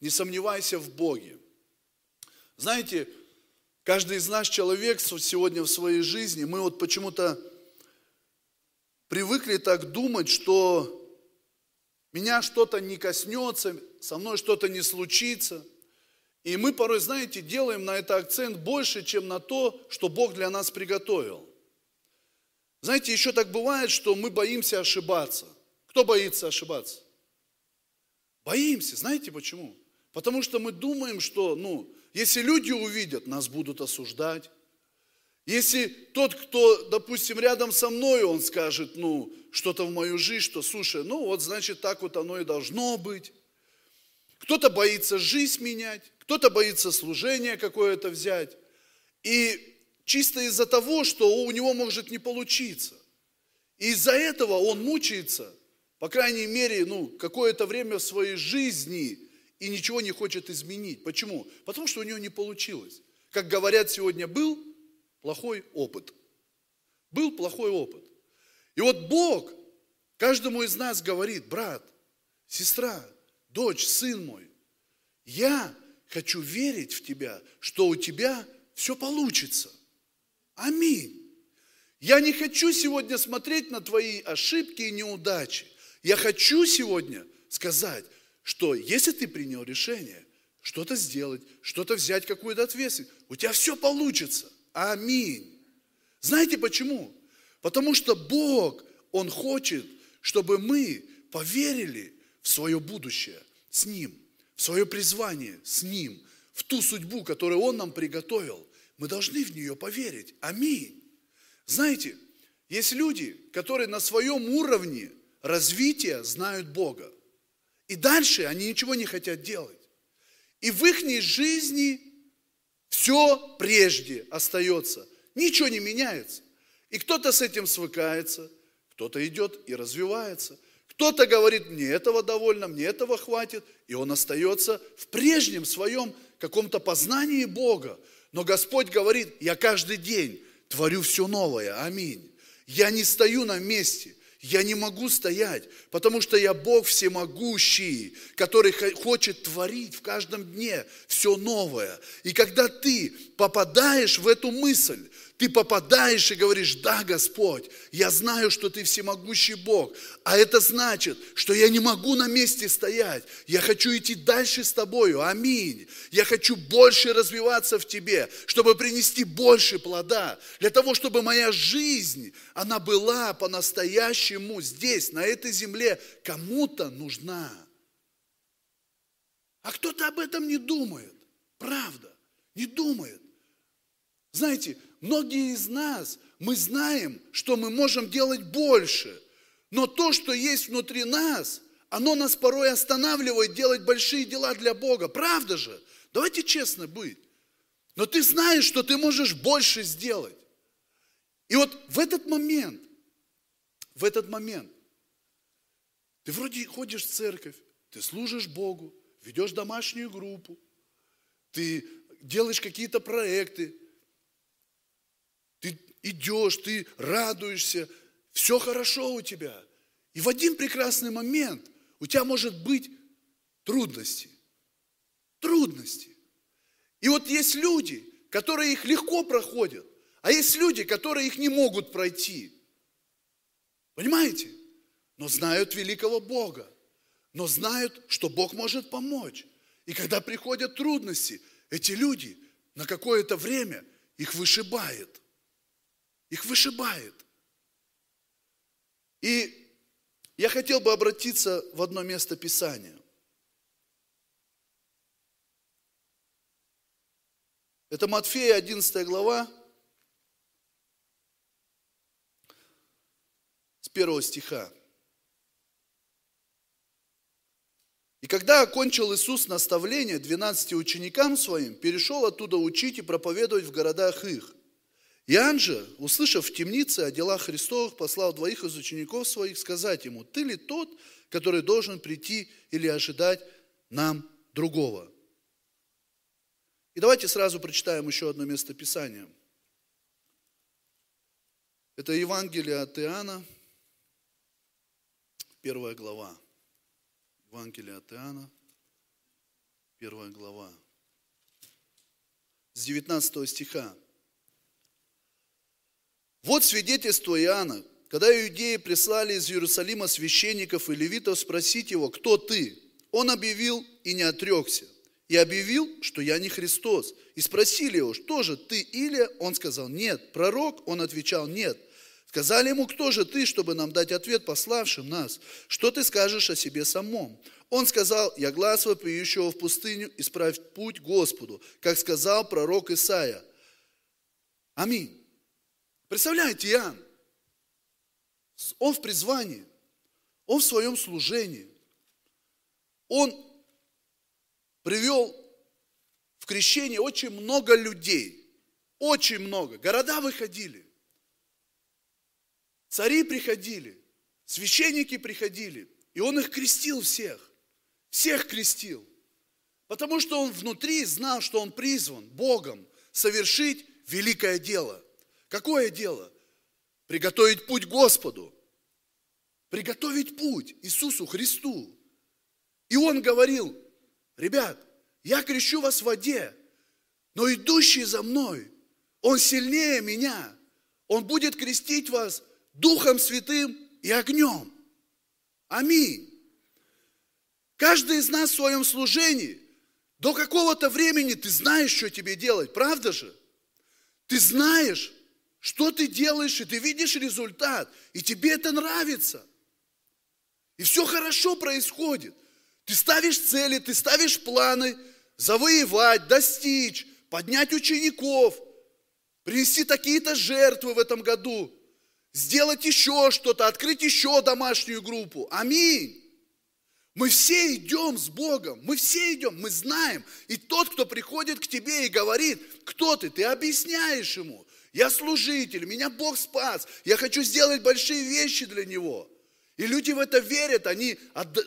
не сомневайся в Боге. Знаете, каждый из нас человек сегодня в своей жизни, мы вот почему-то привыкли так думать, что меня что-то не коснется, со мной что-то не случится. И мы порой, знаете, делаем на это акцент больше, чем на то, что Бог для нас приготовил. Знаете, еще так бывает, что мы боимся ошибаться. Кто боится ошибаться? Боимся. Знаете почему? Потому что мы думаем, что, ну, если люди увидят, нас будут осуждать. Если тот, кто, допустим, рядом со мной, он скажет, ну, что-то в мою жизнь, что, слушай, ну вот, значит, так вот оно и должно быть. Кто-то боится жизнь менять, кто-то боится служение какое-то взять. И чисто из-за того, что у него может не получиться. И из-за этого он мучается, по крайней мере, ну, какое-то время в своей жизни и ничего не хочет изменить. Почему? Потому что у него не получилось. Как говорят сегодня, был плохой опыт. Был плохой опыт. И вот Бог каждому из нас говорит, брат, сестра, дочь, сын мой, я хочу верить в тебя, что у тебя все получится. Аминь. Я не хочу сегодня смотреть на твои ошибки и неудачи. Я хочу сегодня сказать, что если ты принял решение что-то сделать, что-то взять, какую-то ответственность, у тебя все получится. Аминь. Знаете почему? Потому что Бог, Он хочет, чтобы мы поверили в свое будущее с Ним, в свое призвание с Ним, в ту судьбу, которую Он нам приготовил. Мы должны в нее поверить. Аминь. Знаете, есть люди, которые на своем уровне развития знают Бога. И дальше они ничего не хотят делать. И в их жизни все прежде остается. Ничего не меняется. И кто-то с этим свыкается, кто-то идет и развивается. Кто-то говорит, мне этого довольно, мне этого хватит. И он остается в прежнем своем каком-то познании Бога. Но Господь говорит, я каждый день творю все новое. Аминь. Я не стою на месте. Я не могу стоять, потому что я Бог всемогущий, который хочет творить в каждом дне все новое. И когда ты попадаешь в эту мысль, ты попадаешь и говоришь, да, Господь, я знаю, что Ты всемогущий Бог, а это значит, что я не могу на месте стоять, я хочу идти дальше с Тобою, аминь. Я хочу больше развиваться в Тебе, чтобы принести больше плода, для того, чтобы моя жизнь, она была по-настоящему здесь, на этой земле, кому-то нужна. А кто-то об этом не думает, правда, не думает. Знаете, многие из нас, мы знаем, что мы можем делать больше. Но то, что есть внутри нас, оно нас порой останавливает делать большие дела для Бога. Правда же? Давайте честно быть. Но ты знаешь, что ты можешь больше сделать. И вот в этот момент, в этот момент, ты вроде ходишь в церковь, ты служишь Богу, ведешь домашнюю группу, ты делаешь какие-то проекты, идешь, ты радуешься, все хорошо у тебя. И в один прекрасный момент у тебя может быть трудности. Трудности. И вот есть люди, которые их легко проходят, а есть люди, которые их не могут пройти. Понимаете? Но знают великого Бога, но знают, что Бог может помочь. И когда приходят трудности, эти люди на какое-то время их вышибает – их вышибает. И я хотел бы обратиться в одно место Писания. Это Матфея, 11 глава, с первого стиха. И когда окончил Иисус наставление 12 ученикам своим, перешел оттуда учить и проповедовать в городах их. Иоанн же, услышав в темнице о делах Христовых, послал двоих из учеников своих сказать ему, ты ли тот, который должен прийти или ожидать нам другого? И давайте сразу прочитаем еще одно место Писания. Это Евангелие от Иоанна, первая глава. Евангелие от Иоанна, первая глава, с 19 стиха. Вот свидетельство Иоанна. Когда иудеи прислали из Иерусалима священников и левитов спросить его, кто ты, он объявил и не отрекся. И объявил, что я не Христос. И спросили его, что же, ты Илия? Он сказал, нет. Пророк? Он отвечал, нет. Сказали ему, кто же ты, чтобы нам дать ответ пославшим нас? Что ты скажешь о себе самом? Он сказал, я глаз вопиющего в пустыню, исправь путь Господу, как сказал пророк Исаия. Аминь. Представляете, Иоанн, он в призвании, он в своем служении, он привел в крещение очень много людей, очень много. Города выходили, цари приходили, священники приходили, и он их крестил всех, всех крестил. Потому что он внутри знал, что он призван Богом совершить великое дело. Какое дело? Приготовить путь Господу. Приготовить путь Иисусу Христу. И он говорил, ребят, я крещу вас в воде, но идущий за мной, он сильнее меня. Он будет крестить вас Духом Святым и огнем. Аминь. Каждый из нас в своем служении до какого-то времени ты знаешь, что тебе делать, правда же? Ты знаешь, что ты делаешь, и ты видишь результат, и тебе это нравится. И все хорошо происходит. Ты ставишь цели, ты ставишь планы, завоевать, достичь, поднять учеников, принести такие-то жертвы в этом году, сделать еще что-то, открыть еще домашнюю группу. Аминь. Мы все идем с Богом, мы все идем, мы знаем. И тот, кто приходит к тебе и говорит, кто ты, ты объясняешь ему. Я служитель, меня Бог спас, я хочу сделать большие вещи для Него. И люди в это верят, они,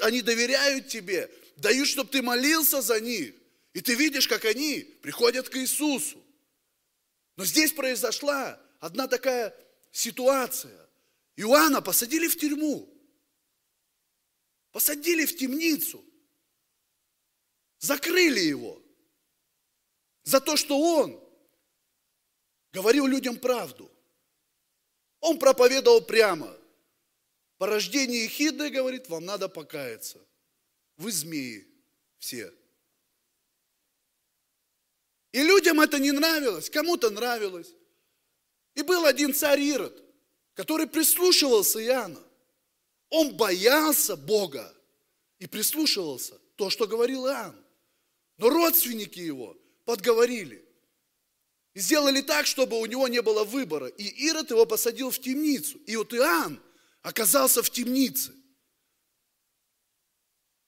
они доверяют тебе, дают, чтобы ты молился за них. И ты видишь, как они приходят к Иисусу. Но здесь произошла одна такая ситуация. Иоанна посадили в тюрьму. Посадили в темницу. Закрыли его. За то, что он говорил людям правду. Он проповедовал прямо. По рождении Хидны, говорит, вам надо покаяться. Вы змеи все. И людям это не нравилось, кому-то нравилось. И был один царь Ирод, который прислушивался Иоанна. Он боялся Бога и прислушивался то, что говорил Иоанн. Но родственники его подговорили. Сделали так, чтобы у него не было выбора. И Ирод его посадил в темницу. И вот Иоанн оказался в темнице.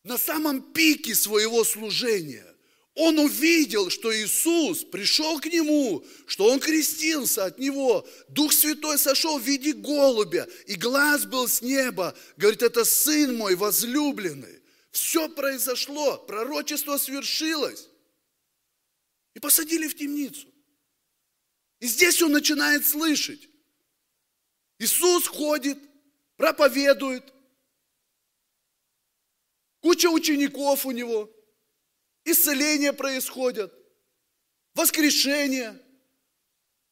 На самом пике своего служения. Он увидел, что Иисус пришел к нему, что он крестился от него. Дух Святой сошел в виде голубя, и глаз был с неба. Говорит, это сын мой возлюбленный. Все произошло, пророчество свершилось. И посадили в темницу. И здесь он начинает слышать. Иисус ходит, проповедует. Куча учеников у него – исцеления происходят, воскрешение.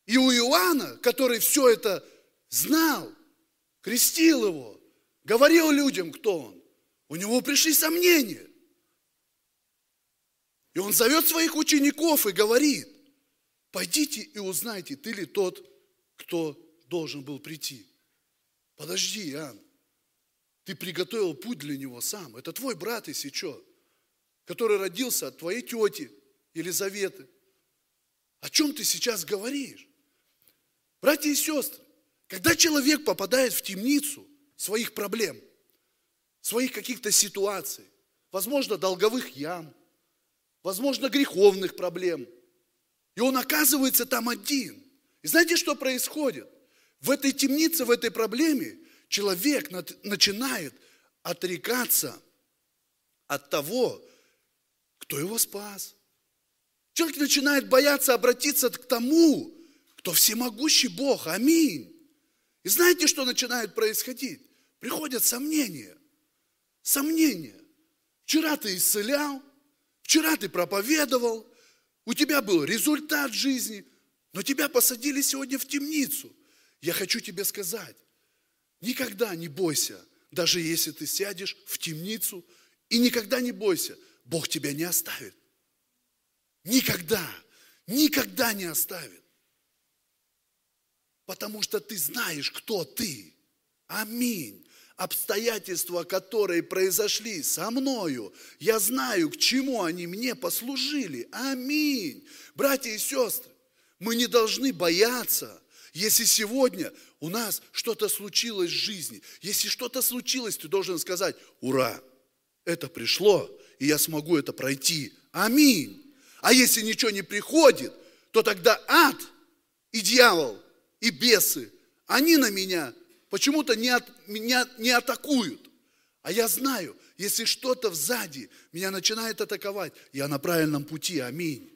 И у Иоанна, который все это знал, крестил его, говорил людям, кто он, у него пришли сомнения. И он зовет своих учеников и говорит, пойдите и узнайте, ты ли тот, кто должен был прийти. Подожди, Иоанн, ты приготовил путь для него сам. Это твой брат, если что который родился от твоей тети Елизаветы. О чем ты сейчас говоришь? Братья и сестры, когда человек попадает в темницу своих проблем, своих каких-то ситуаций, возможно, долговых ям, возможно, греховных проблем, и он оказывается там один. И знаете, что происходит? В этой темнице, в этой проблеме человек начинает отрекаться от того, кто его спас. Человек начинает бояться обратиться к тому, кто всемогущий Бог. Аминь. И знаете, что начинает происходить? Приходят сомнения. Сомнения. Вчера ты исцелял, Вчера ты проповедовал, у тебя был результат жизни, но тебя посадили сегодня в темницу. Я хочу тебе сказать, никогда не бойся, даже если ты сядешь в темницу, и никогда не бойся, Бог тебя не оставит. Никогда, никогда не оставит. Потому что ты знаешь, кто ты. Аминь. Обстоятельства, которые произошли со мною, я знаю, к чему они мне послужили. Аминь. Братья и сестры, мы не должны бояться, если сегодня у нас что-то случилось в жизни. Если что-то случилось, ты должен сказать, ура, это пришло, и я смогу это пройти. Аминь. А если ничего не приходит, то тогда ад и дьявол и бесы, они на меня почему-то не, от, меня не атакуют. А я знаю, если что-то сзади меня начинает атаковать, я на правильном пути, аминь.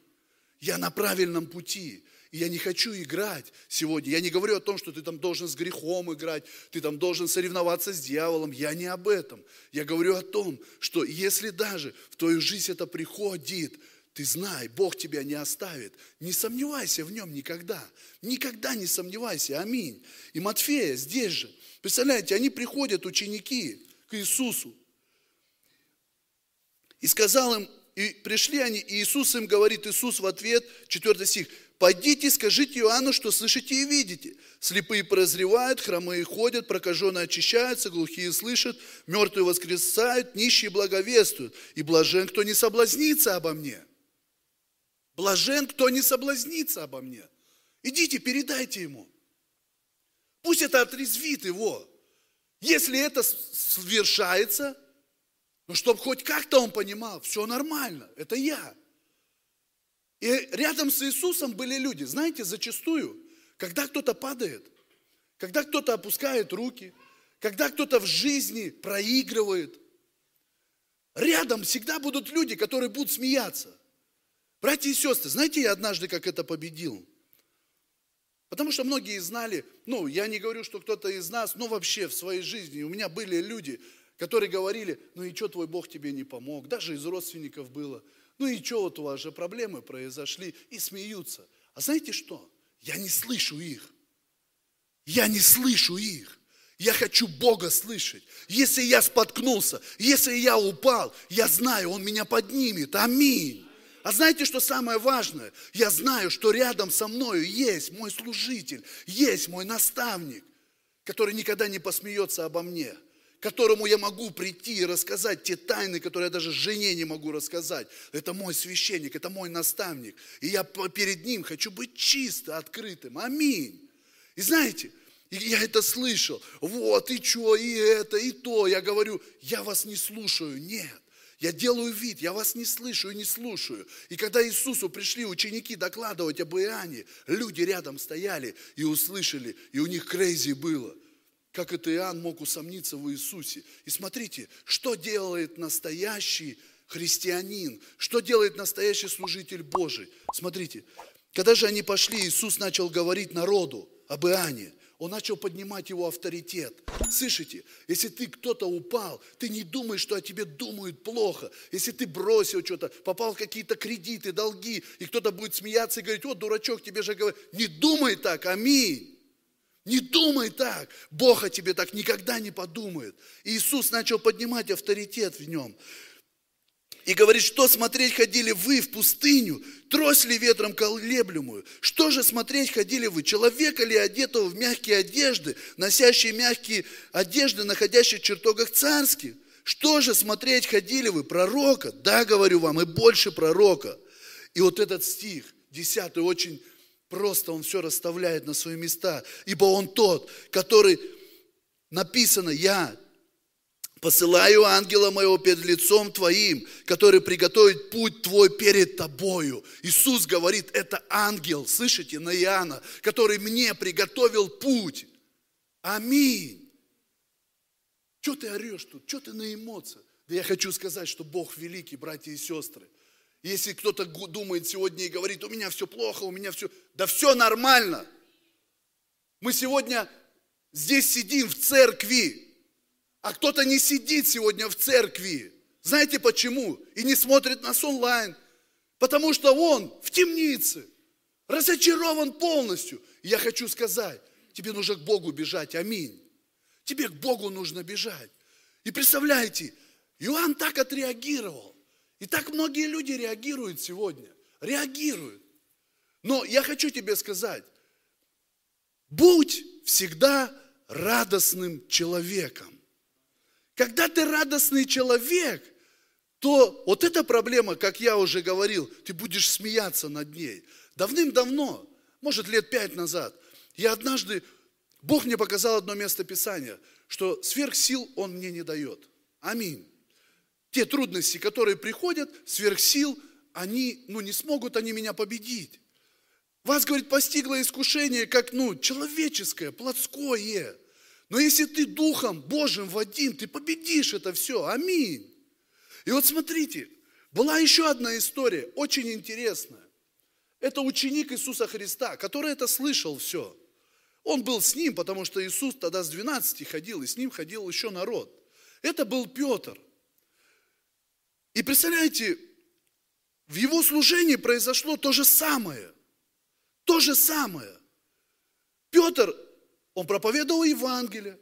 Я на правильном пути. И я не хочу играть сегодня. Я не говорю о том, что ты там должен с грехом играть, ты там должен соревноваться с дьяволом. Я не об этом. Я говорю о том, что если даже в твою жизнь это приходит, ты знай, Бог тебя не оставит. Не сомневайся в нем никогда. Никогда не сомневайся. Аминь. И Матфея здесь же. Представляете, они приходят, ученики, к Иисусу. И сказал им, и пришли они, и Иисус им говорит, Иисус в ответ, 4 стих, «Пойдите, скажите Иоанну, что слышите и видите. Слепые прозревают, хромые ходят, прокаженные очищаются, глухие слышат, мертвые воскресают, нищие благовествуют. И блажен, кто не соблазнится обо мне». Блажен, кто не соблазнится обо мне. Идите, передайте ему. Пусть это отрезвит его. Если это совершается, ну, чтобы хоть как-то он понимал, все нормально, это я. И рядом с Иисусом были люди. Знаете, зачастую, когда кто-то падает, когда кто-то опускает руки, когда кто-то в жизни проигрывает, рядом всегда будут люди, которые будут смеяться. Братья и сестры, знаете, я однажды как это победил? Потому что многие знали, ну, я не говорю, что кто-то из нас, но вообще в своей жизни у меня были люди, которые говорили, ну и что твой Бог тебе не помог, даже из родственников было, ну и что вот у вас же проблемы произошли, и смеются. А знаете что? Я не слышу их. Я не слышу их. Я хочу Бога слышать. Если я споткнулся, если я упал, я знаю, Он меня поднимет. Аминь. А знаете, что самое важное? Я знаю, что рядом со мною есть мой служитель, есть мой наставник, который никогда не посмеется обо мне, которому я могу прийти и рассказать те тайны, которые я даже жене не могу рассказать. Это мой священник, это мой наставник. И я перед ним хочу быть чисто открытым. Аминь. И знаете, я это слышал. Вот, и что, и это, и то. Я говорю, я вас не слушаю. Нет. Я делаю вид, я вас не слышу и не слушаю. И когда Иисусу пришли ученики докладывать об Иоанне, люди рядом стояли и услышали, и у них крейзи было. Как это Иоанн мог усомниться в Иисусе? И смотрите, что делает настоящий христианин, что делает настоящий служитель Божий. Смотрите, когда же они пошли, Иисус начал говорить народу об Иоанне. Он начал поднимать его авторитет. Слышите, если ты кто-то упал, ты не думаешь, что о тебе думают плохо. Если ты бросил что-то, попал в какие-то кредиты, долги, и кто-то будет смеяться и говорить, вот дурачок, тебе же говорят, не думай так, аминь. Не думай так. Бог о тебе так никогда не подумает. Иисус начал поднимать авторитет в нем. И говорит, что смотреть ходили вы в пустыню, трось ли ветром колеблемую? Что же смотреть ходили вы? Человека ли одетого в мягкие одежды, носящие мягкие одежды, находящие в чертогах царских? Что же смотреть ходили вы? Пророка? Да, говорю вам, и больше пророка. И вот этот стих, десятый, очень просто он все расставляет на свои места. Ибо он тот, который написано, я Посылаю ангела моего перед лицом твоим, который приготовит путь твой перед тобою. Иисус говорит, это ангел, слышите, на Иоанна, который мне приготовил путь. Аминь. Что ты орешь тут? Что ты на эмоциях? Да я хочу сказать, что Бог великий, братья и сестры. Если кто-то думает сегодня и говорит, у меня все плохо, у меня все... Да все нормально. Мы сегодня здесь сидим в церкви, а кто-то не сидит сегодня в церкви. Знаете почему? И не смотрит нас онлайн. Потому что он в темнице. Разочарован полностью. Я хочу сказать, тебе нужно к Богу бежать. Аминь. Тебе к Богу нужно бежать. И представляете, Иоанн так отреагировал. И так многие люди реагируют сегодня. Реагируют. Но я хочу тебе сказать, будь всегда радостным человеком. Когда ты радостный человек, то вот эта проблема, как я уже говорил, ты будешь смеяться над ней. Давным-давно, может лет пять назад, я однажды, Бог мне показал одно место Писания, что сверхсил Он мне не дает. Аминь. Те трудности, которые приходят, сверхсил, они, ну не смогут они меня победить. Вас, говорит, постигло искушение, как, ну, человеческое, плотское. Но если ты Духом Божьим Вадим, ты победишь это все. Аминь. И вот смотрите, была еще одна история, очень интересная. Это ученик Иисуса Христа, который это слышал все. Он был с ним, потому что Иисус тогда с 12 ходил, и с ним ходил еще народ. Это был Петр. И представляете, в его служении произошло то же самое. То же самое. Петр, он проповедовал Евангелие,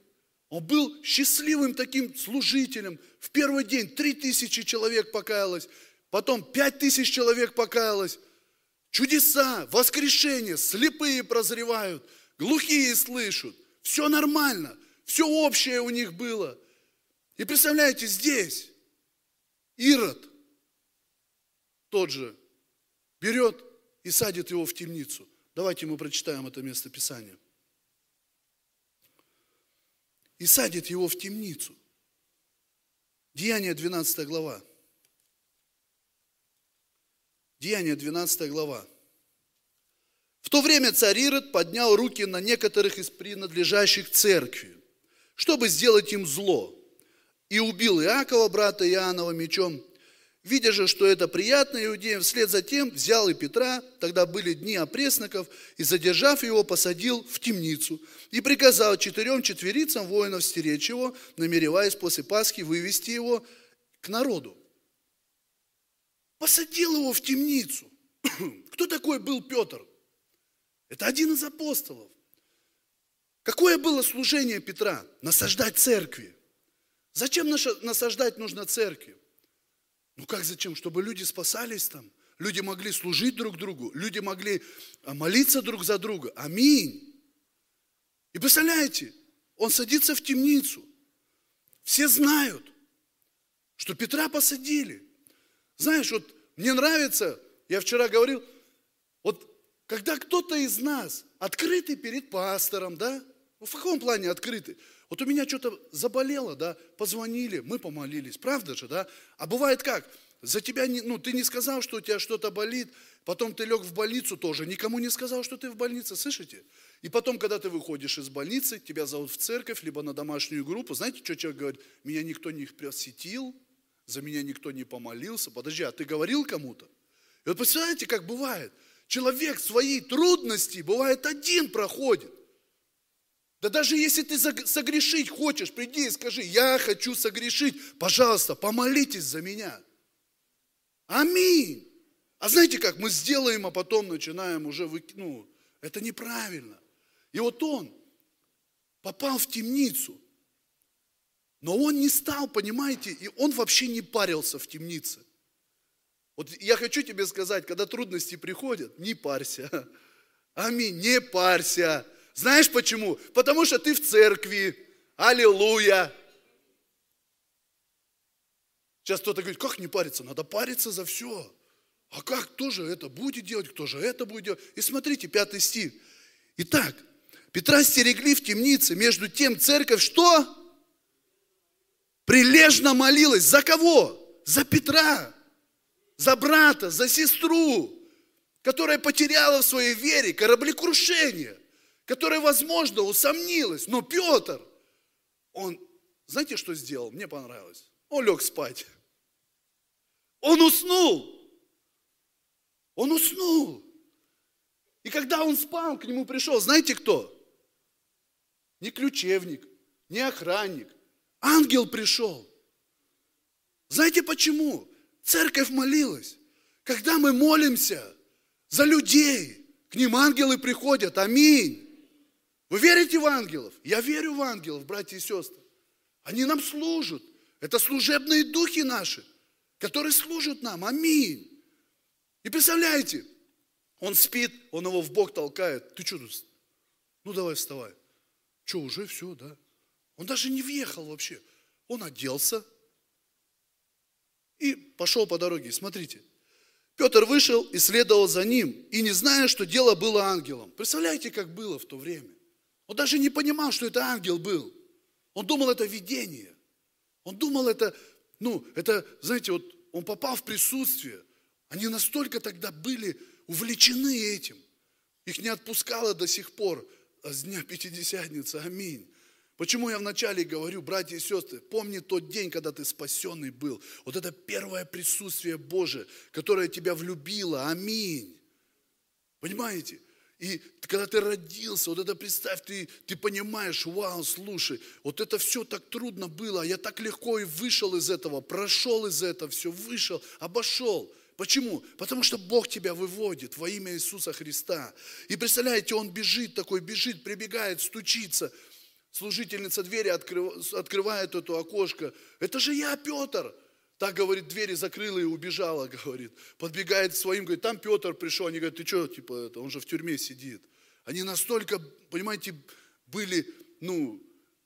он был счастливым таким служителем. В первый день три тысячи человек покаялось, потом пять тысяч человек покаялось. Чудеса, воскрешение, слепые прозревают, глухие слышат. Все нормально, все общее у них было. И представляете, здесь Ирод тот же берет и садит его в темницу. Давайте мы прочитаем это место Писания. И садит его в темницу. Деяние 12 глава. Деяние 12 глава. В то время царь Ирод поднял руки на некоторых из принадлежащих церкви, чтобы сделать им зло, и убил Иакова, брата Иоаннова, мечом, Видя же, что это приятно иудеям, вслед за тем взял и Петра, тогда были дни опресноков, и, задержав его, посадил в темницу. И приказал четырем четверицам воинов стеречь его, намереваясь после Пасхи вывести его к народу. Посадил его в темницу. Кто такой был Петр? Это один из апостолов. Какое было служение Петра? Насаждать церкви. Зачем насаждать нужно церкви? Ну как зачем? Чтобы люди спасались там. Люди могли служить друг другу. Люди могли а, молиться друг за друга. Аминь. И представляете, он садится в темницу. Все знают, что Петра посадили. Знаешь, вот мне нравится, я вчера говорил, вот когда кто-то из нас открытый перед пастором, да, в каком плане открытый? Вот у меня что-то заболело, да, позвонили, мы помолились, правда же, да? А бывает как? За тебя, не, ну, ты не сказал, что у тебя что-то болит, потом ты лег в больницу тоже, никому не сказал, что ты в больнице, слышите? И потом, когда ты выходишь из больницы, тебя зовут в церковь, либо на домашнюю группу, знаете, что человек говорит? Меня никто не посетил, за меня никто не помолился. Подожди, а ты говорил кому-то? И вот представляете, как бывает? Человек свои трудности, бывает, один проходит. Да даже если ты согрешить хочешь, приди и скажи, я хочу согрешить, пожалуйста, помолитесь за меня. Аминь. А знаете как, мы сделаем, а потом начинаем уже, вы, ну, это неправильно. И вот он попал в темницу, но он не стал, понимаете, и он вообще не парился в темнице. Вот я хочу тебе сказать, когда трудности приходят, не парься. Аминь, не парься. Знаешь почему? Потому что ты в церкви. Аллилуйя. Сейчас кто-то говорит, как не париться? Надо париться за все. А как, кто же это будет делать, кто же это будет делать? И смотрите, пятый стих. Итак, Петра стерегли в темнице, между тем церковь что? Прилежно молилась. За кого? За Петра, за брата, за сестру, которая потеряла в своей вере кораблекрушение которая, возможно, усомнилась. Но Петр, он, знаете, что сделал? Мне понравилось. Он лег спать. Он уснул. Он уснул. И когда он спал, к нему пришел, знаете кто? Не ключевник, не охранник. Ангел пришел. Знаете почему? Церковь молилась. Когда мы молимся за людей, к ним ангелы приходят. Аминь. Вы верите в ангелов? Я верю в ангелов, братья и сестры. Они нам служат. Это служебные духи наши, которые служат нам. Аминь. И представляете, он спит, он его в бок толкает. Ты что тут? Ну давай вставай. Что, уже все, да? Он даже не въехал вообще. Он оделся и пошел по дороге. Смотрите, Петр вышел и следовал за ним, и не зная, что дело было ангелом. Представляете, как было в то время? Он даже не понимал, что это ангел был. Он думал, это видение. Он думал, это, ну, это, знаете, вот он попал в присутствие. Они настолько тогда были увлечены этим. Их не отпускало до сих пор с дня Пятидесятницы. Аминь. Почему я вначале говорю, братья и сестры, помни тот день, когда ты спасенный был. Вот это первое присутствие Божие, которое тебя влюбило. Аминь. Понимаете? И когда ты родился, вот это представь, ты, ты понимаешь, вау, слушай, вот это все так трудно было, а я так легко и вышел из этого, прошел из этого, все вышел, обошел. Почему? Потому что Бог тебя выводит во имя Иисуса Христа. И представляете, он бежит такой, бежит, прибегает, стучится. Служительница двери открывает это окошко. Это же я, Петр. Так, говорит, двери закрыла и убежала, говорит. Подбегает к своим, говорит, там Петр пришел. Они говорят, ты что, типа, это, он же в тюрьме сидит. Они настолько, понимаете, были, ну,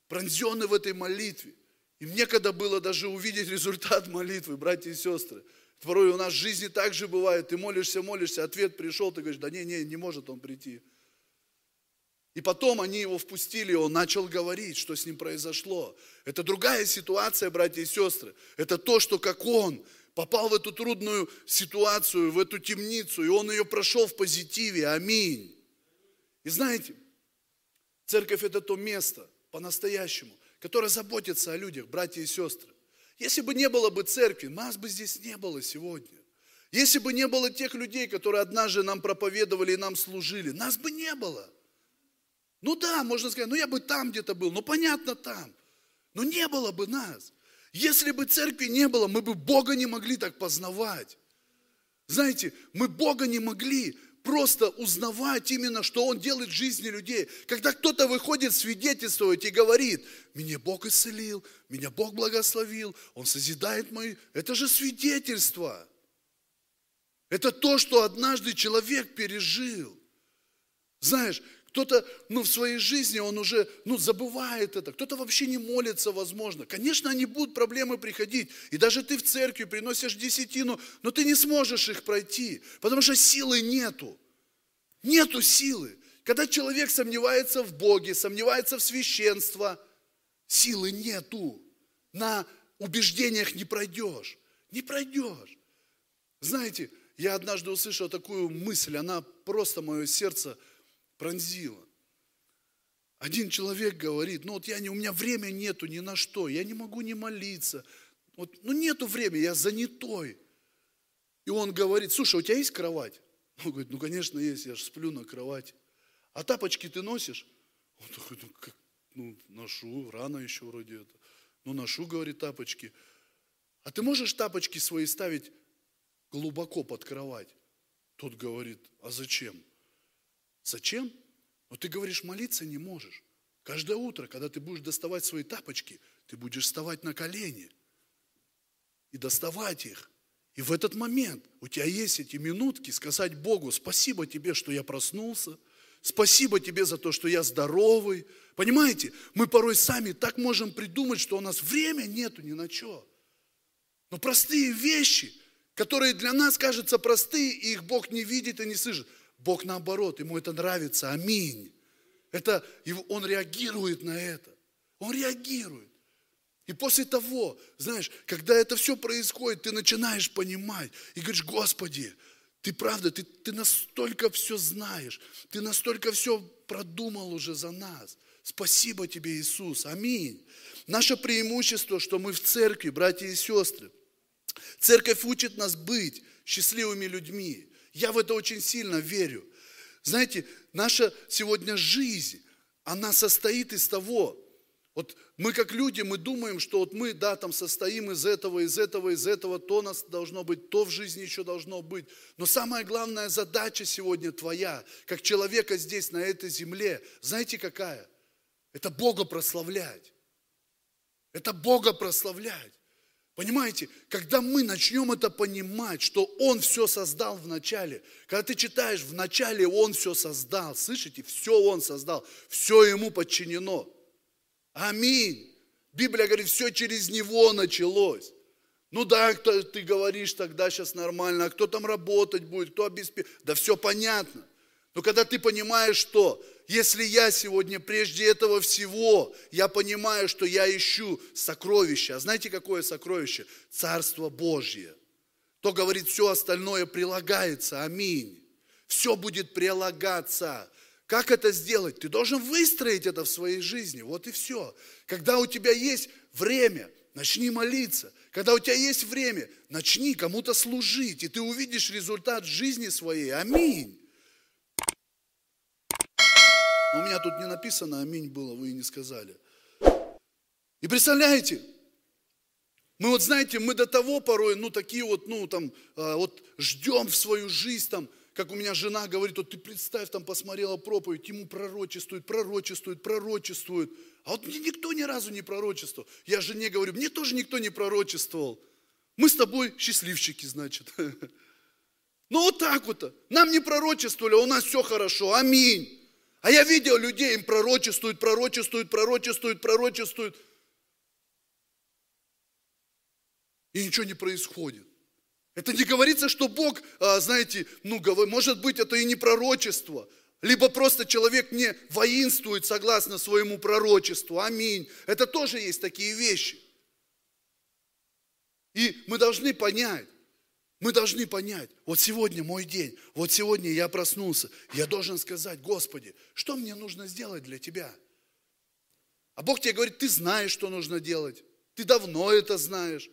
пронзены в этой молитве. Им некогда было даже увидеть результат молитвы, братья и сестры. Порой у нас в жизни так же бывает. Ты молишься, молишься, ответ пришел, ты говоришь, да не, не, не может он прийти. И потом они его впустили, он начал говорить, что с ним произошло. Это другая ситуация, братья и сестры. Это то, что как он попал в эту трудную ситуацию, в эту темницу, и он ее прошел в позитиве. Аминь. И знаете, церковь это то место по-настоящему, которое заботится о людях, братья и сестры. Если бы не было бы церкви, нас бы здесь не было сегодня. Если бы не было тех людей, которые однажды нам проповедовали и нам служили, нас бы не было. Ну да, можно сказать, ну я бы там где-то был, ну понятно там. Но не было бы нас. Если бы церкви не было, мы бы Бога не могли так познавать. Знаете, мы Бога не могли просто узнавать именно, что Он делает в жизни людей. Когда кто-то выходит свидетельствовать и говорит, меня Бог исцелил, меня Бог благословил, Он созидает мои... Это же свидетельство. Это то, что однажды человек пережил. Знаешь, кто-то, ну, в своей жизни он уже, ну, забывает это. Кто-то вообще не молится, возможно. Конечно, они будут проблемы приходить. И даже ты в церкви приносишь десятину, но ты не сможешь их пройти, потому что силы нету. Нету силы. Когда человек сомневается в Боге, сомневается в священство, силы нету. На убеждениях не пройдешь. Не пройдешь. Знаете, я однажды услышал такую мысль, она просто мое сердце пронзило. Один человек говорит, ну вот я не, у меня время нету ни на что, я не могу не молиться. Вот, ну нету времени, я занятой. И он говорит, слушай, у тебя есть кровать? Он говорит, ну конечно есть, я же сплю на кровати. А тапочки ты носишь? Он такой, ну, как, ну ношу, рано еще вроде это. Ну ношу, говорит, тапочки. А ты можешь тапочки свои ставить глубоко под кровать? Тот говорит, а зачем? Зачем? Но ты говоришь, молиться не можешь. Каждое утро, когда ты будешь доставать свои тапочки, ты будешь вставать на колени и доставать их. И в этот момент у тебя есть эти минутки сказать Богу, спасибо тебе, что я проснулся, спасибо тебе за то, что я здоровый. Понимаете, мы порой сами так можем придумать, что у нас время нету ни на что. Но простые вещи, которые для нас кажутся простые, и их Бог не видит и не слышит, Бог наоборот, ему это нравится. Аминь. Это, он реагирует на это. Он реагирует. И после того, знаешь, когда это все происходит, ты начинаешь понимать и говоришь, Господи, ты правда, ты, ты настолько все знаешь, ты настолько все продумал уже за нас. Спасибо тебе, Иисус. Аминь. Наше преимущество, что мы в церкви, братья и сестры. Церковь учит нас быть счастливыми людьми. Я в это очень сильно верю. Знаете, наша сегодня жизнь, она состоит из того, Вот мы как люди, мы думаем, что вот мы, да, там состоим из этого, из этого, из этого, то у нас должно быть, то в жизни еще должно быть. Но самая главная задача сегодня твоя, как человека здесь, на этой земле, знаете какая? Это Бога прославлять. Это Бога прославлять. Понимаете, когда мы начнем это понимать, что Он все создал в начале, когда ты читаешь, в начале Он все создал, слышите, все Он создал, все Ему подчинено. Аминь. Библия говорит, все через Него началось. Ну да, кто, ты говоришь тогда сейчас нормально, а кто там работать будет, кто обеспечит, да все понятно. Но когда ты понимаешь, что если я сегодня прежде этого всего, я понимаю, что я ищу сокровища. А знаете, какое сокровище? Царство Божье. То говорит, все остальное прилагается. Аминь. Все будет прилагаться. Как это сделать? Ты должен выстроить это в своей жизни. Вот и все. Когда у тебя есть время, начни молиться. Когда у тебя есть время, начни кому-то служить, и ты увидишь результат жизни своей. Аминь. Но у меня тут не написано аминь было, вы и не сказали. И представляете, мы вот знаете, мы до того порой, ну такие вот, ну там, а, вот ждем в свою жизнь там, как у меня жена говорит, вот ты представь, там посмотрела проповедь, ему пророчествует, пророчествует, пророчествует. А вот мне никто ни разу не пророчествовал. Я жене говорю, мне тоже никто не пророчествовал. Мы с тобой счастливчики, значит. Ну вот так вот. Нам не пророчествовали, а у нас все хорошо. Аминь. А я видел людей, им пророчествуют, пророчествуют, пророчествуют, пророчествуют. И ничего не происходит. Это не говорится, что Бог, а, знаете, ну, может быть, это и не пророчество. Либо просто человек не воинствует согласно своему пророчеству. Аминь. Это тоже есть такие вещи. И мы должны понять, мы должны понять, вот сегодня мой день, вот сегодня я проснулся, я должен сказать, Господи, что мне нужно сделать для Тебя? А Бог тебе говорит, ты знаешь, что нужно делать, ты давно это знаешь.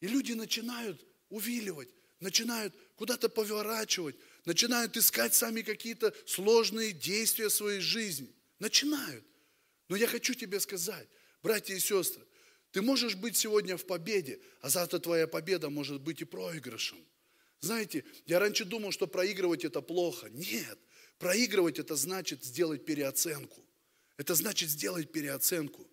И люди начинают увиливать, начинают куда-то поворачивать, начинают искать сами какие-то сложные действия в своей жизни. Начинают. Но я хочу тебе сказать, братья и сестры, ты можешь быть сегодня в победе, а завтра твоя победа может быть и проигрышем. Знаете, я раньше думал, что проигрывать это плохо. Нет, проигрывать это значит сделать переоценку. Это значит сделать переоценку.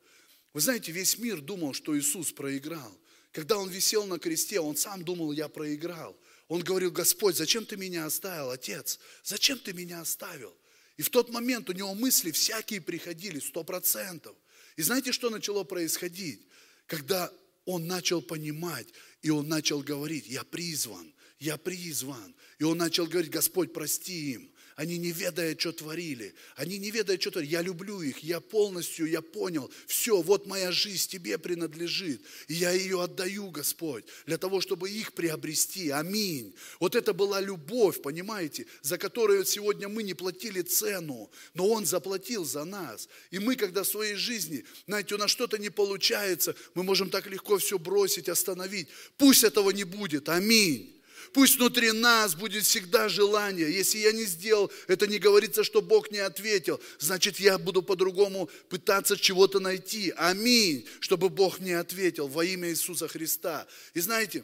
Вы знаете, весь мир думал, что Иисус проиграл. Когда Он висел на кресте, Он сам думал, я проиграл. Он говорил, Господь, зачем ты меня оставил, Отец? Зачем ты меня оставил? И в тот момент у него мысли всякие приходили, сто процентов. И знаете, что начало происходить? Когда он начал понимать, и он начал говорить, я призван, я призван. И он начал говорить, Господь, прости им. Они не ведая, что творили. Они не ведая, что творили. Я люблю их. Я полностью, я понял. Все, вот моя жизнь тебе принадлежит. И я ее отдаю, Господь, для того, чтобы их приобрести. Аминь. Вот это была любовь, понимаете, за которую сегодня мы не платили цену. Но Он заплатил за нас. И мы, когда в своей жизни, знаете, у нас что-то не получается, мы можем так легко все бросить, остановить. Пусть этого не будет. Аминь. Пусть внутри нас будет всегда желание. Если я не сделал, это не говорится, что Бог не ответил. Значит, я буду по-другому пытаться чего-то найти. Аминь. Чтобы Бог не ответил во имя Иисуса Христа. И знаете,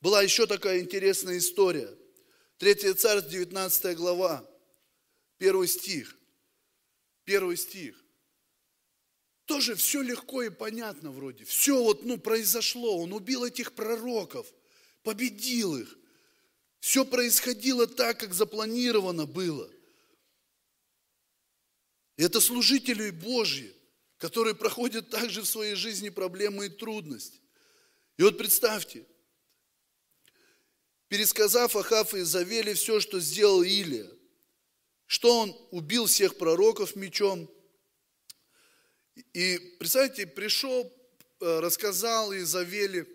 была еще такая интересная история. Третье царство, 19 глава, первый стих. Первый стих. Тоже все легко и понятно вроде. Все вот, ну, произошло. Он убил этих пророков – победил их. Все происходило так, как запланировано было. И это служители Божьи, которые проходят также в своей жизни проблемы и трудности. И вот представьте, пересказав Ахав и Завели все, что сделал Илия, что он убил всех пророков мечом. И представьте, пришел, э, рассказал Изавели,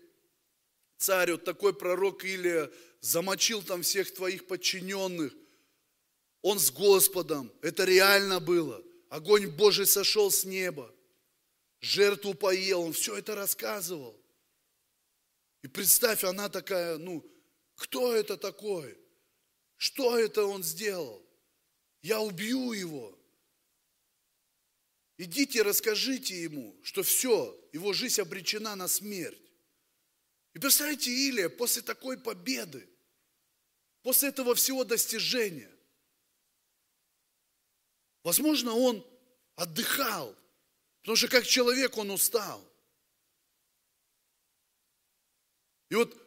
царь, вот такой пророк Илия замочил там всех твоих подчиненных. Он с Господом. Это реально было. Огонь Божий сошел с неба. Жертву поел. Он все это рассказывал. И представь, она такая, ну, кто это такой? Что это он сделал? Я убью его. Идите, расскажите ему, что все, его жизнь обречена на смерть. И представляете, Илия после такой победы, после этого всего достижения, возможно, он отдыхал, потому что как человек он устал. И вот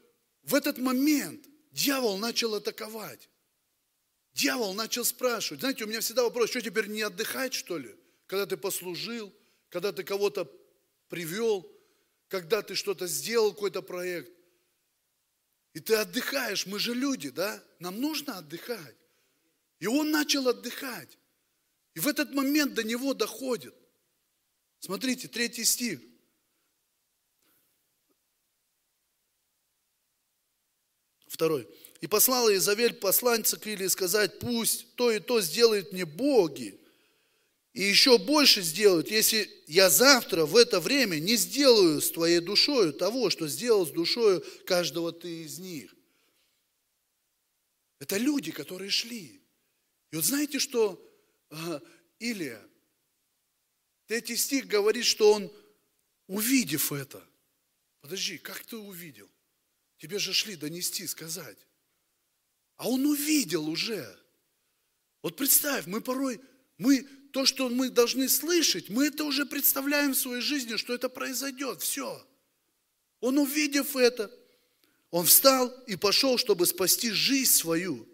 в этот момент дьявол начал атаковать. Дьявол начал спрашивать. Знаете, у меня всегда вопрос, что теперь не отдыхать, что ли? Когда ты послужил, когда ты кого-то привел, когда ты что-то сделал, какой-то проект. И ты отдыхаешь, мы же люди, да? Нам нужно отдыхать. И он начал отдыхать. И в этот момент до него доходит. Смотрите, третий стих. Второй. И послала Изавель посланца к Илии сказать, пусть то и то сделает мне боги, и еще больше сделают, если я завтра в это время не сделаю с твоей душою того, что сделал с душою каждого ты из них. Это люди, которые шли. И вот знаете, что Илия, третий стих говорит, что он, увидев это, подожди, как ты увидел? Тебе же шли донести, сказать. А он увидел уже. Вот представь, мы порой, мы то, что мы должны слышать, мы это уже представляем в своей жизни, что это произойдет. Все. Он, увидев это, он встал и пошел, чтобы спасти жизнь свою.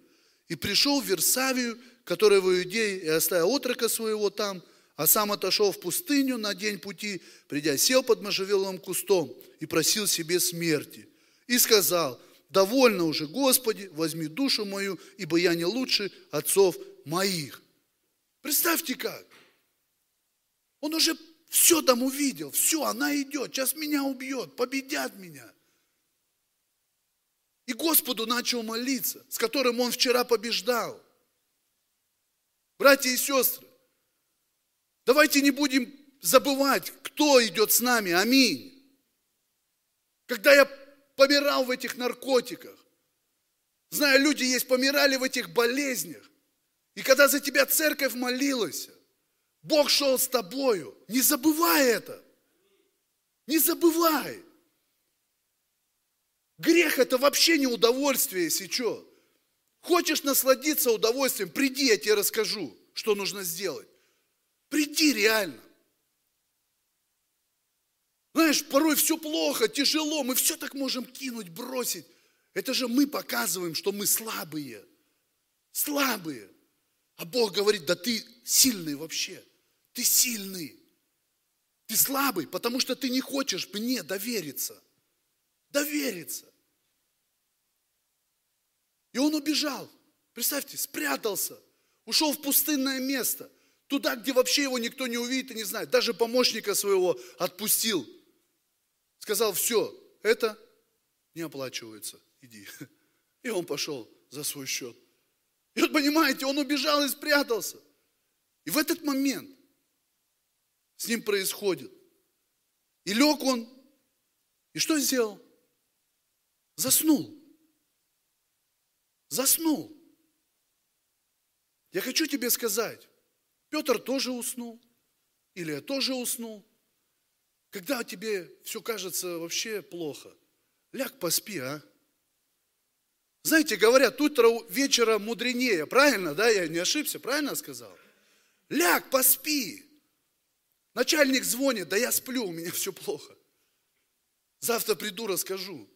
И пришел в Версавию, которая в Иудее, и оставил отрока своего там, а сам отошел в пустыню на день пути, придя, сел под можжевеловым кустом и просил себе смерти. И сказал, довольно уже, Господи, возьми душу мою, ибо я не лучше отцов моих. Представьте как. Он уже все там увидел, все, она идет, сейчас меня убьет, победят меня. И Господу начал молиться, с которым он вчера побеждал. Братья и сестры, давайте не будем забывать, кто идет с нами. Аминь. Когда я помирал в этих наркотиках, знаю, люди есть, помирали в этих болезнях, и когда за тебя церковь молилась, Бог шел с тобою. Не забывай это. Не забывай. Грех это вообще не удовольствие, если что. Хочешь насладиться удовольствием, приди, я тебе расскажу, что нужно сделать. Приди реально. Знаешь, порой все плохо, тяжело, мы все так можем кинуть, бросить. Это же мы показываем, что мы слабые. Слабые. А Бог говорит, да ты сильный вообще. Ты сильный. Ты слабый, потому что ты не хочешь мне довериться. Довериться. И он убежал. Представьте, спрятался. Ушел в пустынное место. Туда, где вообще его никто не увидит и не знает. Даже помощника своего отпустил. Сказал, все, это не оплачивается. Иди. И он пошел за свой счет. И вот понимаете, он убежал и спрятался. И в этот момент с ним происходит. И лег он, и что сделал? Заснул. Заснул. Я хочу тебе сказать, Петр тоже уснул, или я тоже уснул. Когда тебе все кажется вообще плохо, ляг поспи, а? Знаете, говорят, утро вечера мудренее. Правильно, да? Я не ошибся, правильно сказал? Ляг, поспи. Начальник звонит, да я сплю, у меня все плохо. Завтра приду, расскажу.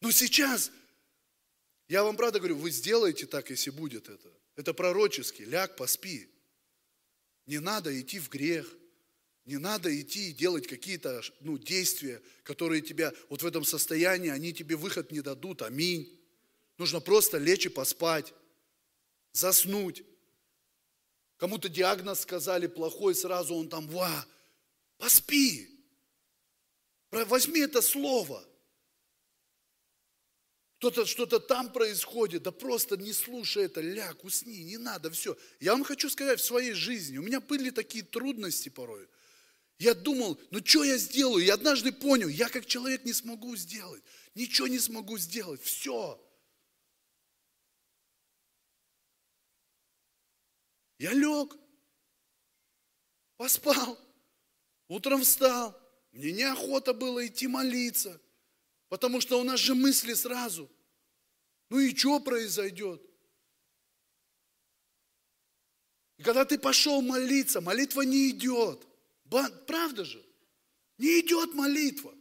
Но сейчас, я вам правда говорю, вы сделаете так, если будет это. Это пророчески. Ляг, поспи. Не надо идти в грех. Не надо идти и делать какие-то ну, действия, которые тебя вот в этом состоянии, они тебе выход не дадут. Аминь. Нужно просто лечь и поспать, заснуть. Кому-то диагноз сказали плохой, сразу он там, ва, поспи. Возьми это слово. Кто-то что-то там происходит, да просто не слушай это, ляг, усни, не надо, все. Я вам хочу сказать, в своей жизни, у меня были такие трудности порой. Я думал, ну что я сделаю? Я однажды понял, я как человек не смогу сделать. Ничего не смогу сделать. Все. Я лег, Поспал. Утром встал. Мне неохота было идти молиться. Потому что у нас же мысли сразу. Ну и что произойдет? И когда ты пошел молиться, молитва не идет. Правда же? Не идет молитва.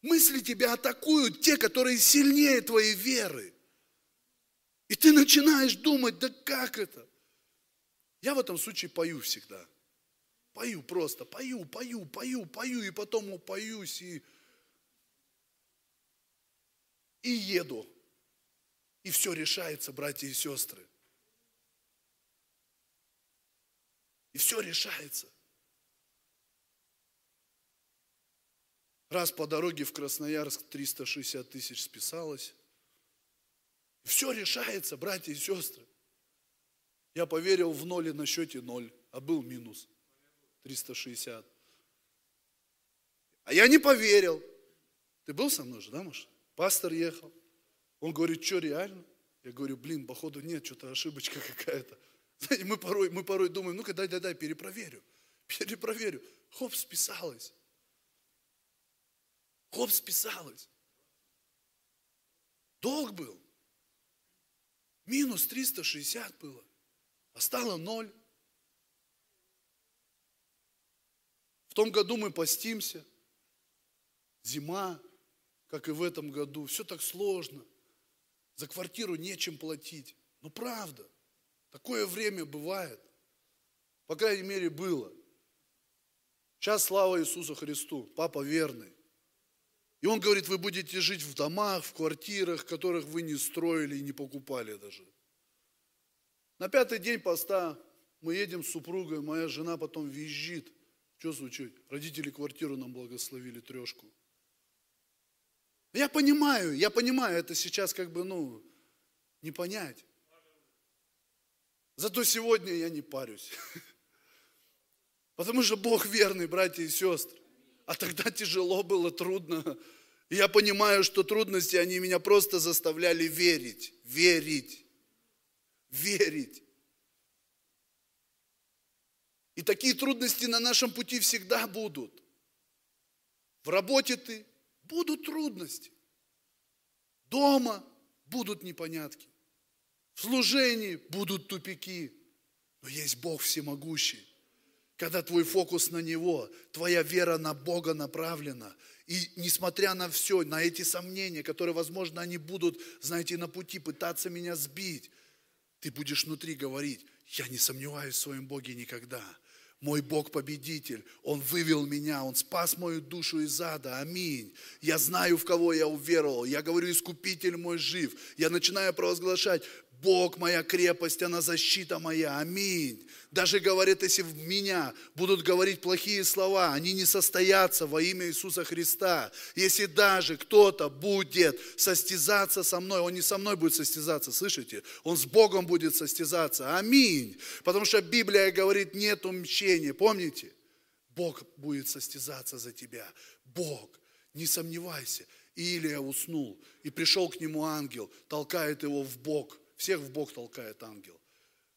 Мысли тебя атакуют, те, которые сильнее твоей веры. И ты начинаешь думать, да как это? Я в этом случае пою всегда. Пою просто, пою, пою, пою, пою, и потом упоюсь, и, и еду. И все решается, братья и сестры. И все решается. Раз по дороге в Красноярск 360 тысяч списалось. Все решается, братья и сестры. Я поверил в ноль и на счете ноль, а был минус 360. А я не поверил. Ты был со мной же, да, Маша? Пастор ехал. Он говорит, что реально? Я говорю, блин, походу нет, что-то ошибочка какая-то. Знаете, мы порой, мы порой думаем, ну-ка дай, дай, дай, перепроверю. Перепроверю. Хоп, списалось. Хоп, списалось. Долг был. Минус 360 было. А стало ноль. В том году мы постимся. Зима, как и в этом году. Все так сложно. За квартиру нечем платить. Ну правда. Такое время бывает. По крайней мере, было. Сейчас слава Иисусу Христу. Папа верный. И он говорит, вы будете жить в домах, в квартирах, которых вы не строили и не покупали даже. На пятый день поста мы едем с супругой, моя жена потом визжит. Что случилось? Родители квартиру нам благословили, трешку. Я понимаю, я понимаю, это сейчас как бы, ну, не понять. Зато сегодня я не парюсь. Потому что Бог верный, братья и сестры. А тогда тяжело было, трудно. Я понимаю, что трудности, они меня просто заставляли верить, верить, верить. И такие трудности на нашем пути всегда будут. В работе ты будут трудности. Дома будут непонятки. В служении будут тупики. Но есть Бог всемогущий. Когда твой фокус на Него, твоя вера на Бога направлена, и несмотря на все, на эти сомнения, которые, возможно, они будут, знаете, на пути пытаться меня сбить, ты будешь внутри говорить, я не сомневаюсь в своем Боге никогда. Мой Бог победитель, Он вывел меня, Он спас мою душу из ада, аминь. Я знаю, в кого я уверовал, я говорю, искупитель мой жив. Я начинаю провозглашать, Бог моя крепость, она защита моя. Аминь. Даже говорит, если в меня будут говорить плохие слова, они не состоятся во имя Иисуса Христа. Если даже кто-то будет состязаться со мной, он не со мной будет состязаться, слышите? Он с Богом будет состязаться. Аминь. Потому что Библия говорит, нет мщения. Помните? Бог будет состязаться за тебя. Бог. Не сомневайся. И Илия уснул, и пришел к нему ангел, толкает его в бок – всех в бок толкает ангел.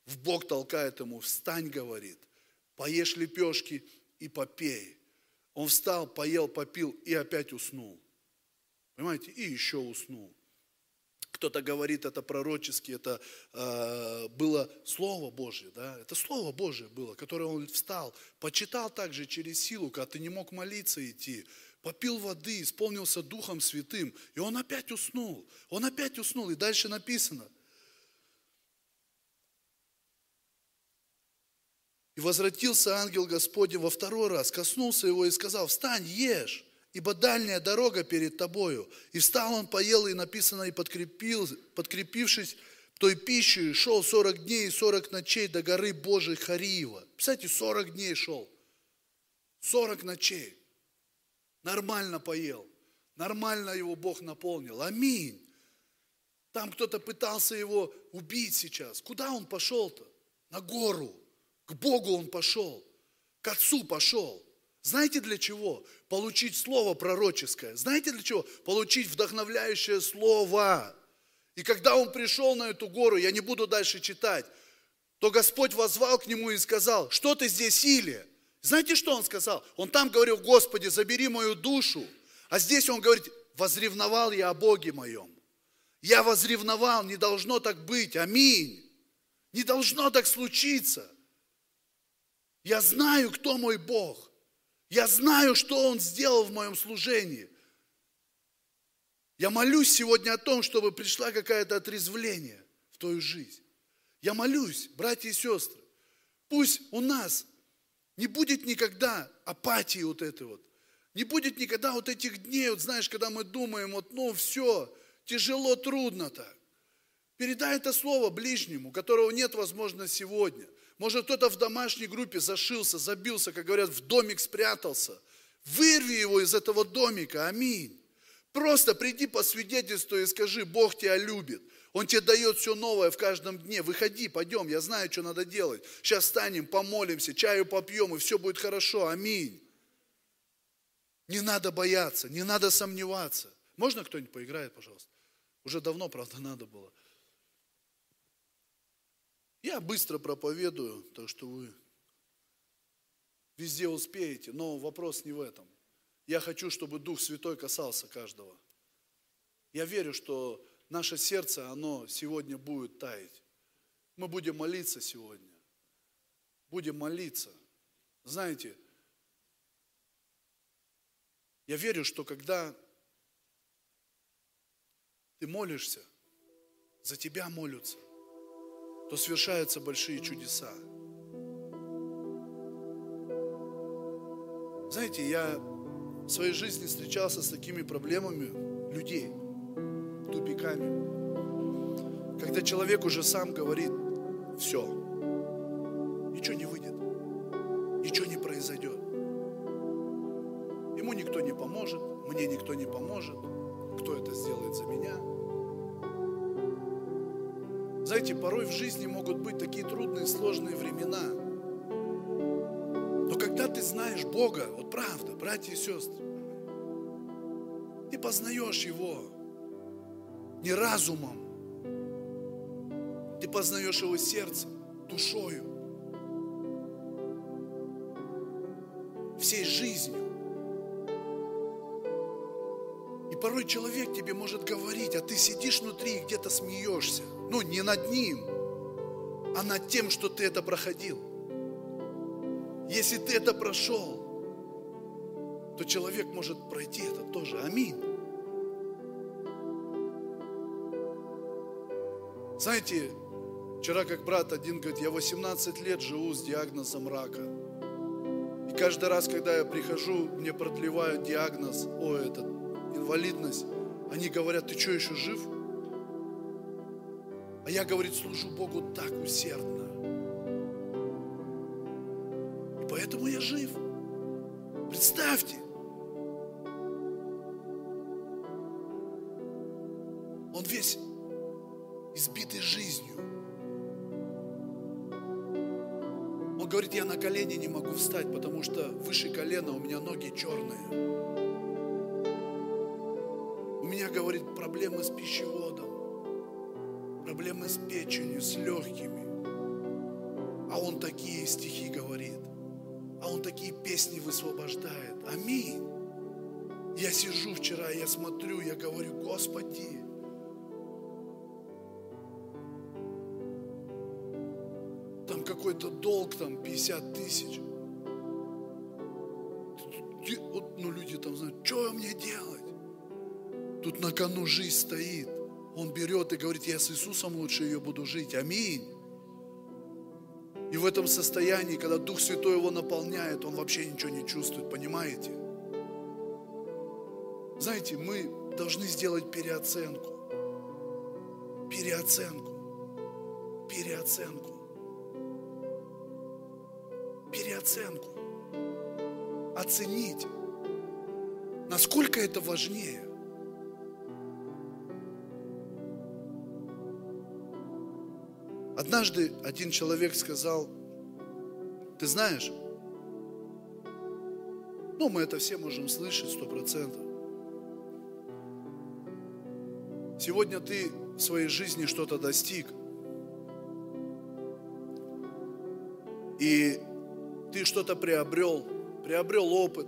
В бок толкает ему, встань, говорит, поешь лепешки и попей. Он встал, поел, попил и опять уснул. Понимаете? И еще уснул. Кто-то говорит, это пророчески, это э, было Слово Божье, да? Это Слово Божье было, которое он встал, почитал также через силу, когда ты не мог молиться идти, попил воды, исполнился Духом Святым, и он опять уснул. Он опять уснул, и дальше написано, И возвратился ангел Господень во второй раз, коснулся его и сказал, встань, ешь, ибо дальняя дорога перед тобою. И встал он, поел, и написано, и подкрепил, подкрепившись той пищей, шел 40 дней и 40 ночей до горы Божией Хариева. Представляете, 40 дней шел. 40 ночей. Нормально поел. Нормально его Бог наполнил. Аминь. Там кто-то пытался его убить сейчас. Куда он пошел-то? На гору. К Богу он пошел, к Отцу пошел. Знаете для чего? Получить слово пророческое. Знаете для чего? Получить вдохновляющее слово. И когда он пришел на эту гору, я не буду дальше читать, то Господь возвал к нему и сказал, что ты здесь, Илия? Знаете, что он сказал? Он там говорил, Господи, забери мою душу. А здесь он говорит, возревновал я о Боге моем. Я возревновал, не должно так быть. Аминь. Не должно так случиться. Я знаю, кто мой Бог. Я знаю, что Он сделал в моем служении. Я молюсь сегодня о том, чтобы пришла какая-то отрезвление в твою жизнь. Я молюсь, братья и сестры, пусть у нас не будет никогда апатии вот этой вот. Не будет никогда вот этих дней, вот знаешь, когда мы думаем, вот ну все, тяжело, трудно так. Передай это слово ближнему, которого нет, возможно, сегодня. Может, кто-то в домашней группе зашился, забился, как говорят, в домик спрятался. Вырви его из этого домика, аминь. Просто приди по свидетельству и скажи, Бог тебя любит. Он тебе дает все новое в каждом дне. Выходи, пойдем, я знаю, что надо делать. Сейчас встанем, помолимся, чаю попьем, и все будет хорошо. Аминь. Не надо бояться, не надо сомневаться. Можно кто-нибудь поиграет, пожалуйста? Уже давно, правда, надо было. Я быстро проповедую, так что вы везде успеете, но вопрос не в этом. Я хочу, чтобы Дух Святой касался каждого. Я верю, что наше сердце, оно сегодня будет таять. Мы будем молиться сегодня. Будем молиться. Знаете, я верю, что когда ты молишься, за тебя молятся, то совершаются большие чудеса. Знаете, я в своей жизни встречался с такими проблемами людей, тупиками. Когда человек уже сам говорит, все, ничего не выйдет, ничего не произойдет. Ему никто не поможет, мне никто не поможет. Кто это сделает за меня? Знаете, порой в жизни могут быть такие трудные, сложные времена. Но когда ты знаешь Бога, вот правда, братья и сестры, ты познаешь Его не разумом, ты познаешь Его сердцем, душою, всей жизнью. Порой человек тебе может говорить, а ты сидишь внутри и где-то смеешься. Ну, не над ним, а над тем, что ты это проходил. Если ты это прошел, то человек может пройти это тоже. Аминь. Знаете, вчера как брат один говорит, я 18 лет живу с диагнозом рака. И каждый раз, когда я прихожу, мне продлевают диагноз, о, этот, инвалидность, они говорят, ты что, еще жив? А я, говорит, служу Богу так усердно. И поэтому я жив. Представьте. Он весь избитый жизнью. Он говорит, я на колени не могу встать, потому что выше колена у меня ноги черные. У меня, говорит, проблемы с пищеводом, проблемы с печенью, с легкими. А он такие стихи говорит, а он такие песни высвобождает. Аминь. Я сижу вчера, я смотрю, я говорю, Господи, там какой-то долг, там 50 тысяч. На кону жизнь стоит. Он берет и говорит, я с Иисусом лучше ее буду жить. Аминь. И в этом состоянии, когда Дух Святой его наполняет, он вообще ничего не чувствует, понимаете? Знаете, мы должны сделать переоценку. Переоценку. Переоценку. Переоценку. Оценить, насколько это важнее. Однажды один человек сказал, ты знаешь, ну мы это все можем слышать сто процентов. Сегодня ты в своей жизни что-то достиг. И ты что-то приобрел, приобрел опыт,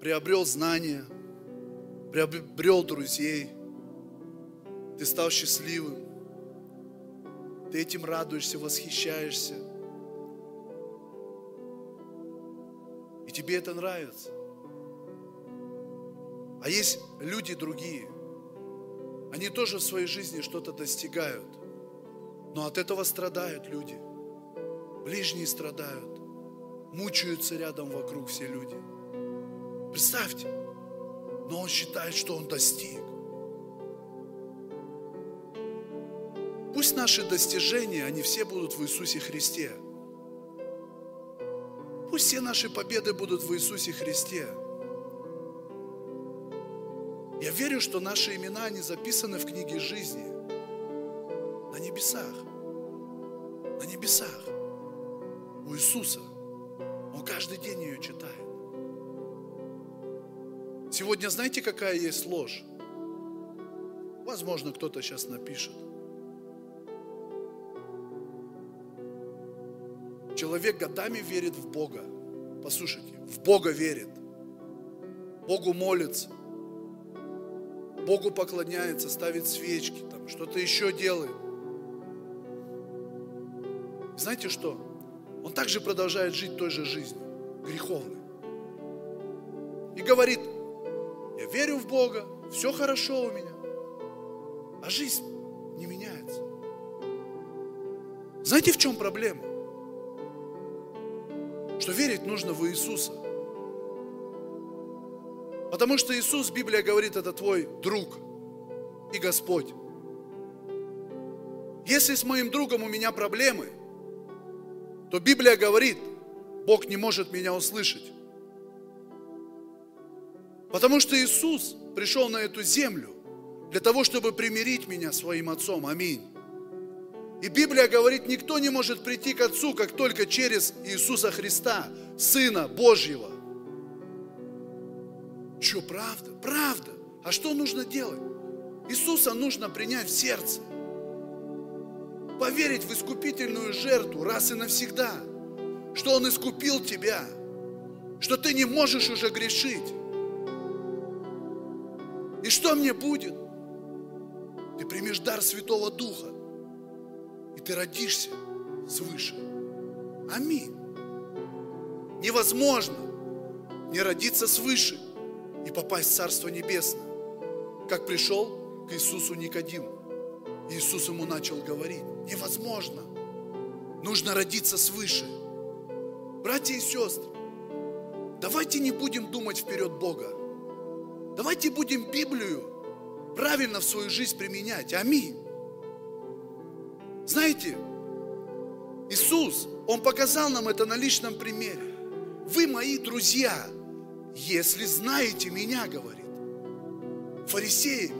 приобрел знания, приобрел друзей, ты стал счастливым, ты этим радуешься, восхищаешься. И тебе это нравится. А есть люди другие. Они тоже в своей жизни что-то достигают. Но от этого страдают люди. Ближние страдают. Мучаются рядом вокруг все люди. Представьте. Но он считает, что он достиг. Наши достижения, они все будут в Иисусе Христе. Пусть все наши победы будут в Иисусе Христе. Я верю, что наши имена, они записаны в книге жизни на небесах. На небесах. У Иисуса. Он каждый день ее читает. Сегодня знаете, какая есть ложь? Возможно, кто-то сейчас напишет. Человек годами верит в Бога. Послушайте, в Бога верит. Богу молится. Богу поклоняется, ставит свечки, там, что-то еще делает. Знаете что? Он также продолжает жить той же жизнью, греховной. И говорит, я верю в Бога, все хорошо у меня. А жизнь не меняется. Знаете, в чем проблема? Что верить нужно в Иисуса – Потому что Иисус, Библия говорит, это твой друг и Господь. Если с моим другом у меня проблемы, то Библия говорит, Бог не может меня услышать. Потому что Иисус пришел на эту землю для того, чтобы примирить меня своим Отцом. Аминь. И Библия говорит, никто не может прийти к Отцу, как только через Иисуса Христа, Сына Божьего. Что, правда? Правда. А что нужно делать? Иисуса нужно принять в сердце. Поверить в искупительную жертву раз и навсегда. Что Он искупил тебя. Что ты не можешь уже грешить. И что мне будет? Ты примешь дар Святого Духа. И ты родишься свыше. Аминь. Невозможно не родиться свыше и попасть в Царство Небесное. Как пришел к Иисусу Никодим. Иисус ему начал говорить, невозможно. Нужно родиться свыше. Братья и сестры, давайте не будем думать вперед Бога. Давайте будем Библию правильно в свою жизнь применять. Аминь. Знаете, Иисус, Он показал нам это на личном примере. Вы мои друзья – если знаете меня, говорит. Фарисеи,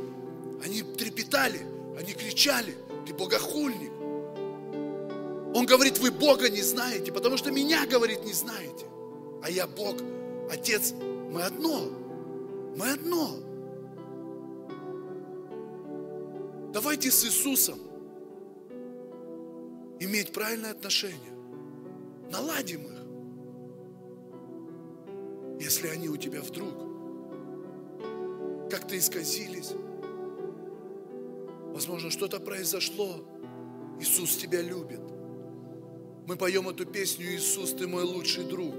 они трепетали, они кричали, ты богохульник. Он говорит, вы Бога не знаете, потому что меня, говорит, не знаете. А я Бог, Отец, мы одно. Мы одно. Давайте с Иисусом иметь правильное отношение. Наладим их если они у тебя вдруг как-то исказились. Возможно, что-то произошло. Иисус тебя любит. Мы поем эту песню «Иисус, ты мой лучший друг».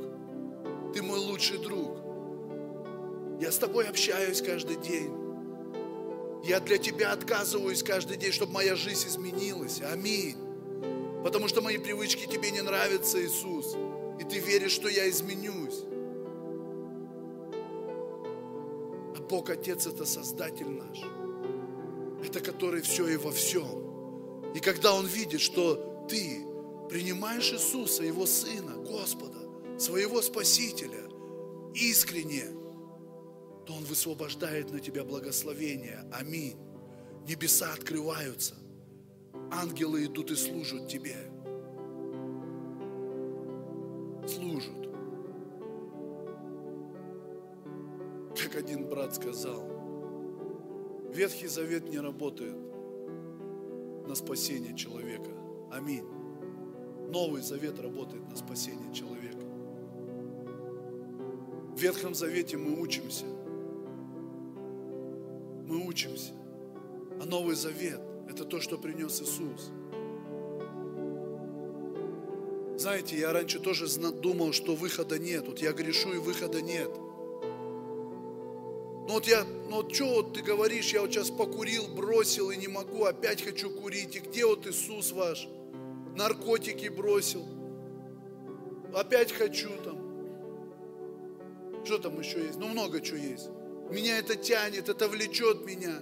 Ты мой лучший друг. Я с тобой общаюсь каждый день. Я для тебя отказываюсь каждый день, чтобы моя жизнь изменилась. Аминь. Потому что мои привычки тебе не нравятся, Иисус. И ты веришь, что я изменюсь. Бог Отец это Создатель наш. Это который все и во всем. И когда Он видит, что ты принимаешь Иисуса, Его Сына, Господа, своего Спасителя, искренне, то Он высвобождает на тебя благословение. Аминь. Небеса открываются. Ангелы идут и служат тебе. Служат. как один брат сказал, Ветхий Завет не работает на спасение человека. Аминь. Новый Завет работает на спасение человека. В Ветхом Завете мы учимся. Мы учимся. А Новый Завет – это то, что принес Иисус. Знаете, я раньше тоже думал, что выхода нет. Вот я грешу и выхода нет. Ну вот я, ну вот что вот ты говоришь, я вот сейчас покурил, бросил и не могу, опять хочу курить. И где вот Иисус ваш? Наркотики бросил. Опять хочу там. Что там еще есть? Ну много чего есть. Меня это тянет, это влечет меня.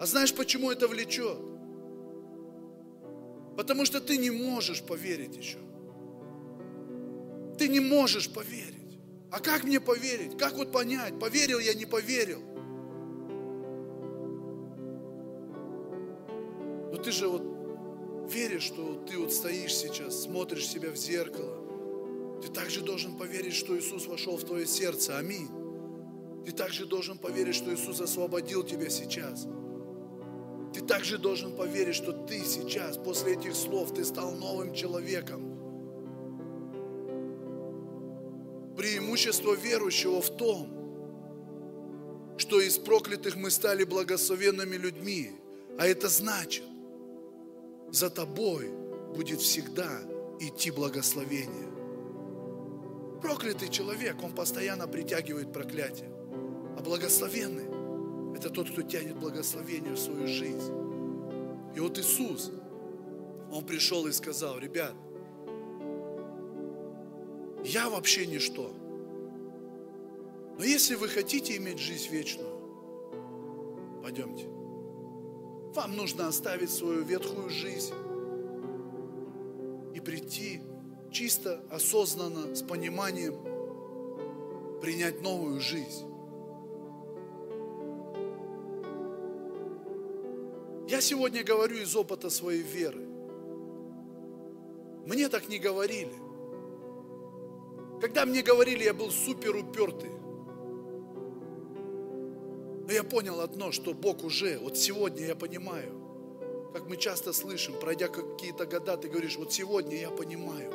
А знаешь, почему это влечет? Потому что ты не можешь поверить еще. Ты не можешь поверить. А как мне поверить? Как вот понять? Поверил я, не поверил? Но ты же вот веришь, что ты вот стоишь сейчас, смотришь себя в зеркало. Ты также должен поверить, что Иисус вошел в твое сердце. Аминь. Ты также должен поверить, что Иисус освободил тебя сейчас. Ты также должен поверить, что ты сейчас, после этих слов, ты стал новым человеком. Преимущество верующего в том, что из проклятых мы стали благословенными людьми. А это значит, за тобой будет всегда идти благословение. Проклятый человек, он постоянно притягивает проклятие. А благословенный – это тот, кто тянет благословение в свою жизнь. И вот Иисус, Он пришел и сказал, ребят, я вообще ничто. Но если вы хотите иметь жизнь вечную, пойдемте. Вам нужно оставить свою ветхую жизнь и прийти чисто, осознанно, с пониманием принять новую жизнь. Я сегодня говорю из опыта своей веры. Мне так не говорили. Когда мне говорили, я был супер упертый. Но я понял одно, что Бог уже, вот сегодня я понимаю, как мы часто слышим, пройдя какие-то года, ты говоришь, вот сегодня я понимаю,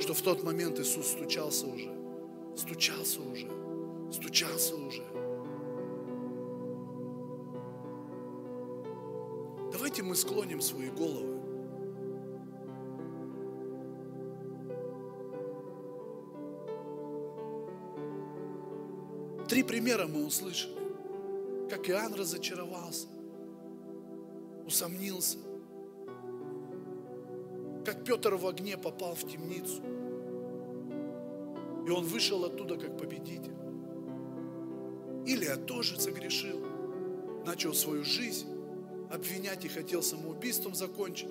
что в тот момент Иисус стучался уже, стучался уже, стучался уже. Давайте мы склоним свои головы. Три примера мы услышали. Как Иоанн разочаровался, усомнился. Как Петр в огне попал в темницу. И он вышел оттуда как победитель. Илия тоже согрешил. Начал свою жизнь обвинять и хотел самоубийством закончить.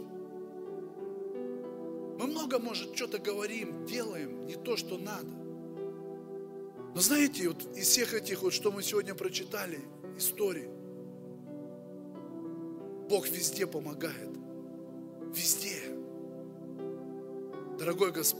Мы много, может, что-то говорим, делаем не то, что надо. Но знаете, вот из всех этих, вот, что мы сегодня прочитали, историй, Бог везде помогает. Везде. Дорогой Господь,